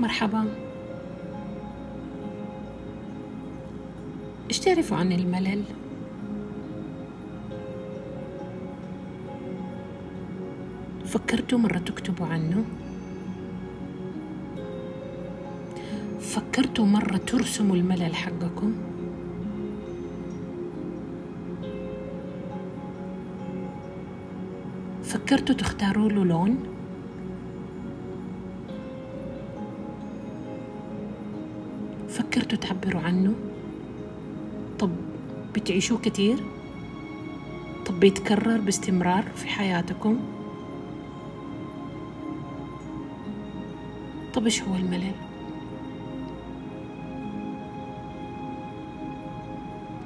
مرحبا. إيش تعرفوا عن الملل؟ فكرتوا مرة تكتبوا عنه؟ فكرتوا مرة ترسموا الملل حقكم؟ فكرتوا تختاروا له لون؟ فكرتوا تعبروا عنه؟ طب بتعيشوه كتير؟ طب بيتكرر باستمرار في حياتكم؟ طب إيش هو الملل؟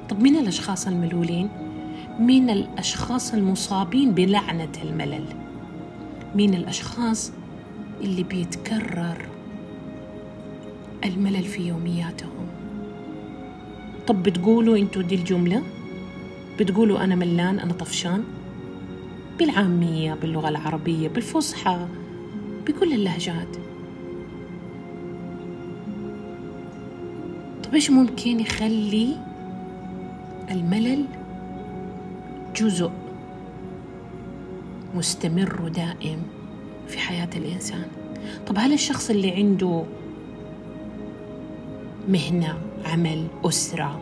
طب مين الأشخاص الملولين؟ مين الأشخاص المصابين بلعنة الملل؟ مين الأشخاص اللي بيتكرر الملل في يومياتهم. طب بتقولوا أنتوا دي الجملة؟ بتقولوا أنا ملان أنا طفشان؟ بالعامية باللغة العربية بالفصحى بكل اللهجات. طب إيش ممكن يخلي الملل جزء مستمر ودائم في حياة الإنسان؟ طب هل الشخص اللي عنده مهنة عمل أسرة.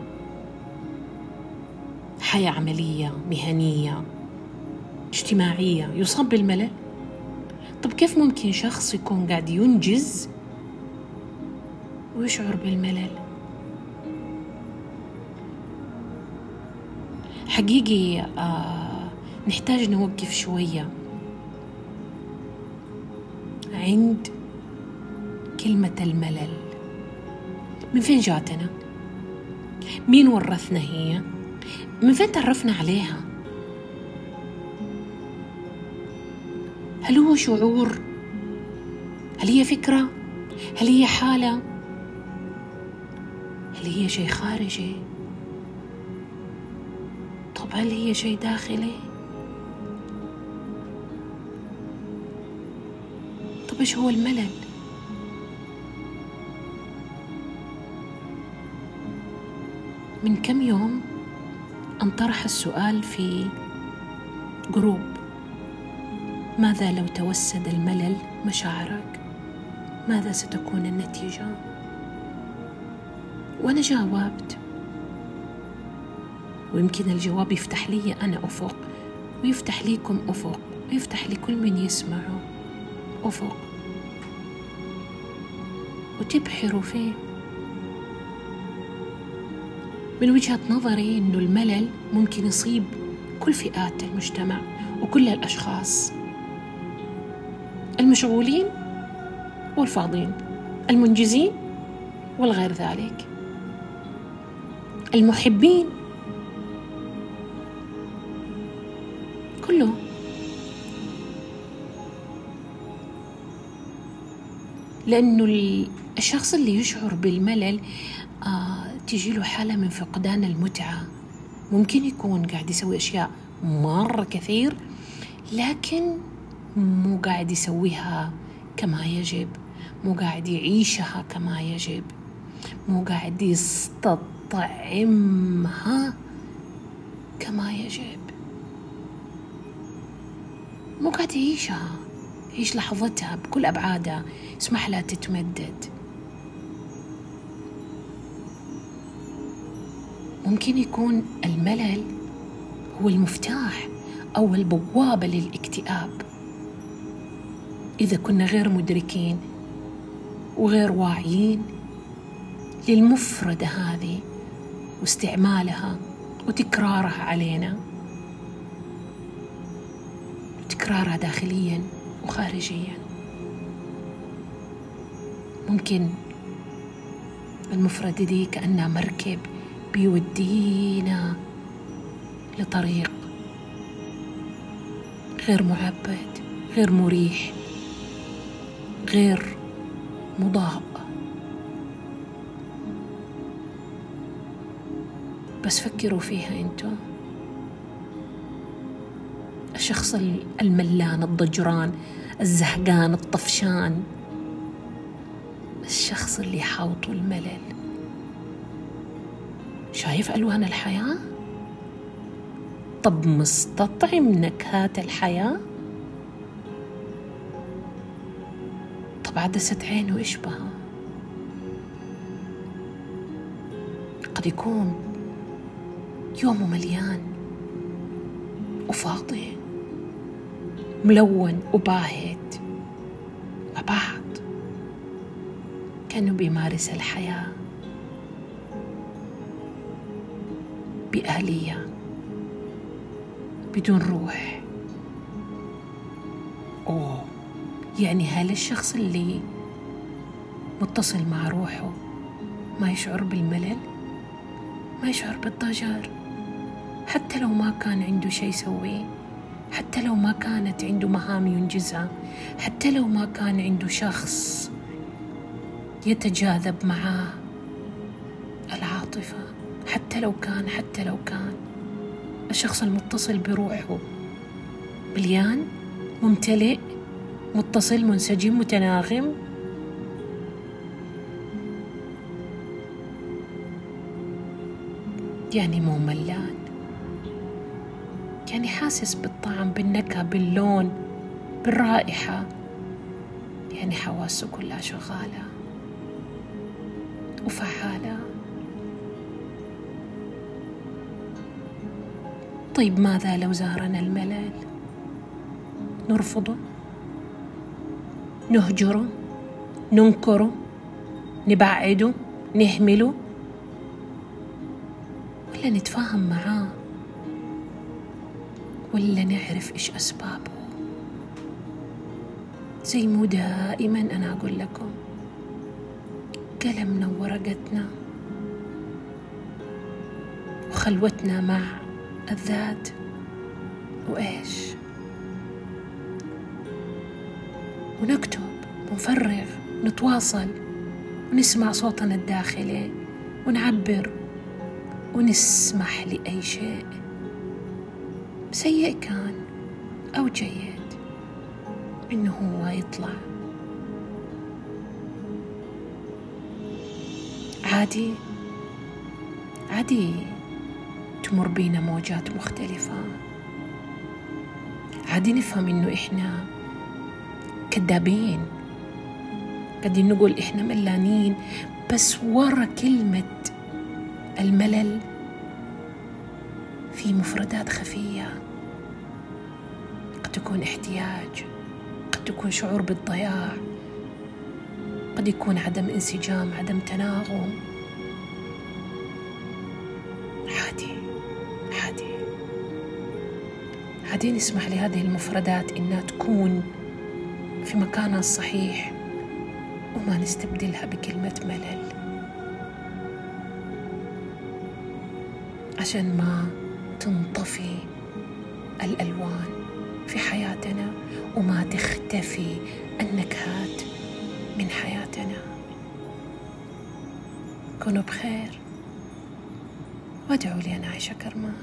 حياة عملية مهنية اجتماعية. يصاب بالملل؟ طب كيف ممكن شخص يكون قاعد ينجز ويشعر بالملل؟ حقيقي آه نحتاج نوقف شوية عند كلمة الملل. من فين جاتنا؟ مين ورثنا هي؟ من فين تعرفنا عليها؟ هل هو شعور؟ هل هي فكرة؟ هل هي حالة؟ هل هي شيء خارجي؟ طب هل هي شيء داخلي؟ طب إيش هو الملل؟ من كم يوم انطرح السؤال في جروب. ماذا لو توسد الملل مشاعرك؟ ماذا ستكون النتيجة؟ وأنا جاوبت ويمكن الجواب يفتح لي أنا أفق. ويفتح ليكم أفق. ويفتح لكل من يسمعه أفق. وتبحروا فيه من وجهة نظري أنه الملل ممكن يصيب كل فئات المجتمع وكل الأشخاص. المشغولين والفاضين المنجزين والغير ذلك. المحبين كله لأنه الشخص اللي يشعر بالملل آه تجي له حالة من فقدان المتعة. ممكن يكون قاعد يسوي أشياء مرة كثير لكن مو قاعد يسويها كما يجب. مو قاعد يعيشها كما يجب. مو قاعد يستطعمها كما يجب. مو قاعد يعيشها يعيش لحظتها بكل أبعادها يسمح لها تتمدد. ممكن يكون الملل هو المفتاح أو البوابة للاكتئاب. إذا كنا غير مدركين وغير واعيين للمفردة هذه واستعمالها وتكرارها علينا وتكرارها داخليا وخارجيا. ممكن المفردة دي كأنها مركب بيودينا لطريق غير معبد غير مريح غير مضاء. بس فكروا فيها انتو الشخص الملان الضجران الزهقان الطفشان. الشخص اللي حاوطه الملل. شايف ألوان الحياة؟ طب مستطعم نكهات الحياة؟ طب عدسة عينه إيش بها؟ قد يكون يومه مليان وفاضي ملون وباهت بعض كأنه بيمارس الحياة بآلية بدون روح. أوه يعني هل الشخص اللي متصل مع روحه ما يشعر بالملل؟ ما يشعر بالضجر؟ حتى لو ما كان عنده شيء يسويه حتى لو ما كانت عنده مهام ينجزها حتى لو ما كان عنده شخص يتجاذب معاه العاطفة. حتى لو كان حتى لو كان الشخص المتصل بروحه مليان ممتلئ متصل منسجم متناغم. يعني مو ملان. يعني حاسس بالطعم بالنكهة باللون بالرائحة. يعني حواسه كلها شغالة وفعالة. طيب ماذا لو زارنا الملل؟ نرفضه؟ نهجره؟ ننكره؟ نبعده؟ نهمله؟ ولا نتفاهم معاه؟ ولا نعرف إيش أسبابه؟ زي مو دائما أنا أقول لكم. قلمنا وورقتنا وخلوتنا مع الذات وإيش؟ ونكتب ونفرغ نتواصل ونسمع صوتنا الداخلي ونعبر ونسمح لأي شيء. سيء كان أو جيد إنه هو يطلع. عادي عادي. تمر بينا موجات مختلفة. عادي نفهم إنه إحنا كذابين. قاعدين نقول إحنا ملانين بس ورا كلمة الملل في مفردات خفية. قد تكون احتياج قد تكون شعور بالضياع قد يكون عدم انسجام عدم تناغم. عادي عادي عادي نسمح لهذه المفردات إنها تكون في مكانها الصحيح وما نستبدلها بكلمة ملل. عشان ما تنطفي الألوان في حياتنا وما تختفي النكهات من حياتنا. كونوا بخير. وادعوا لي أنا عائشه كرمان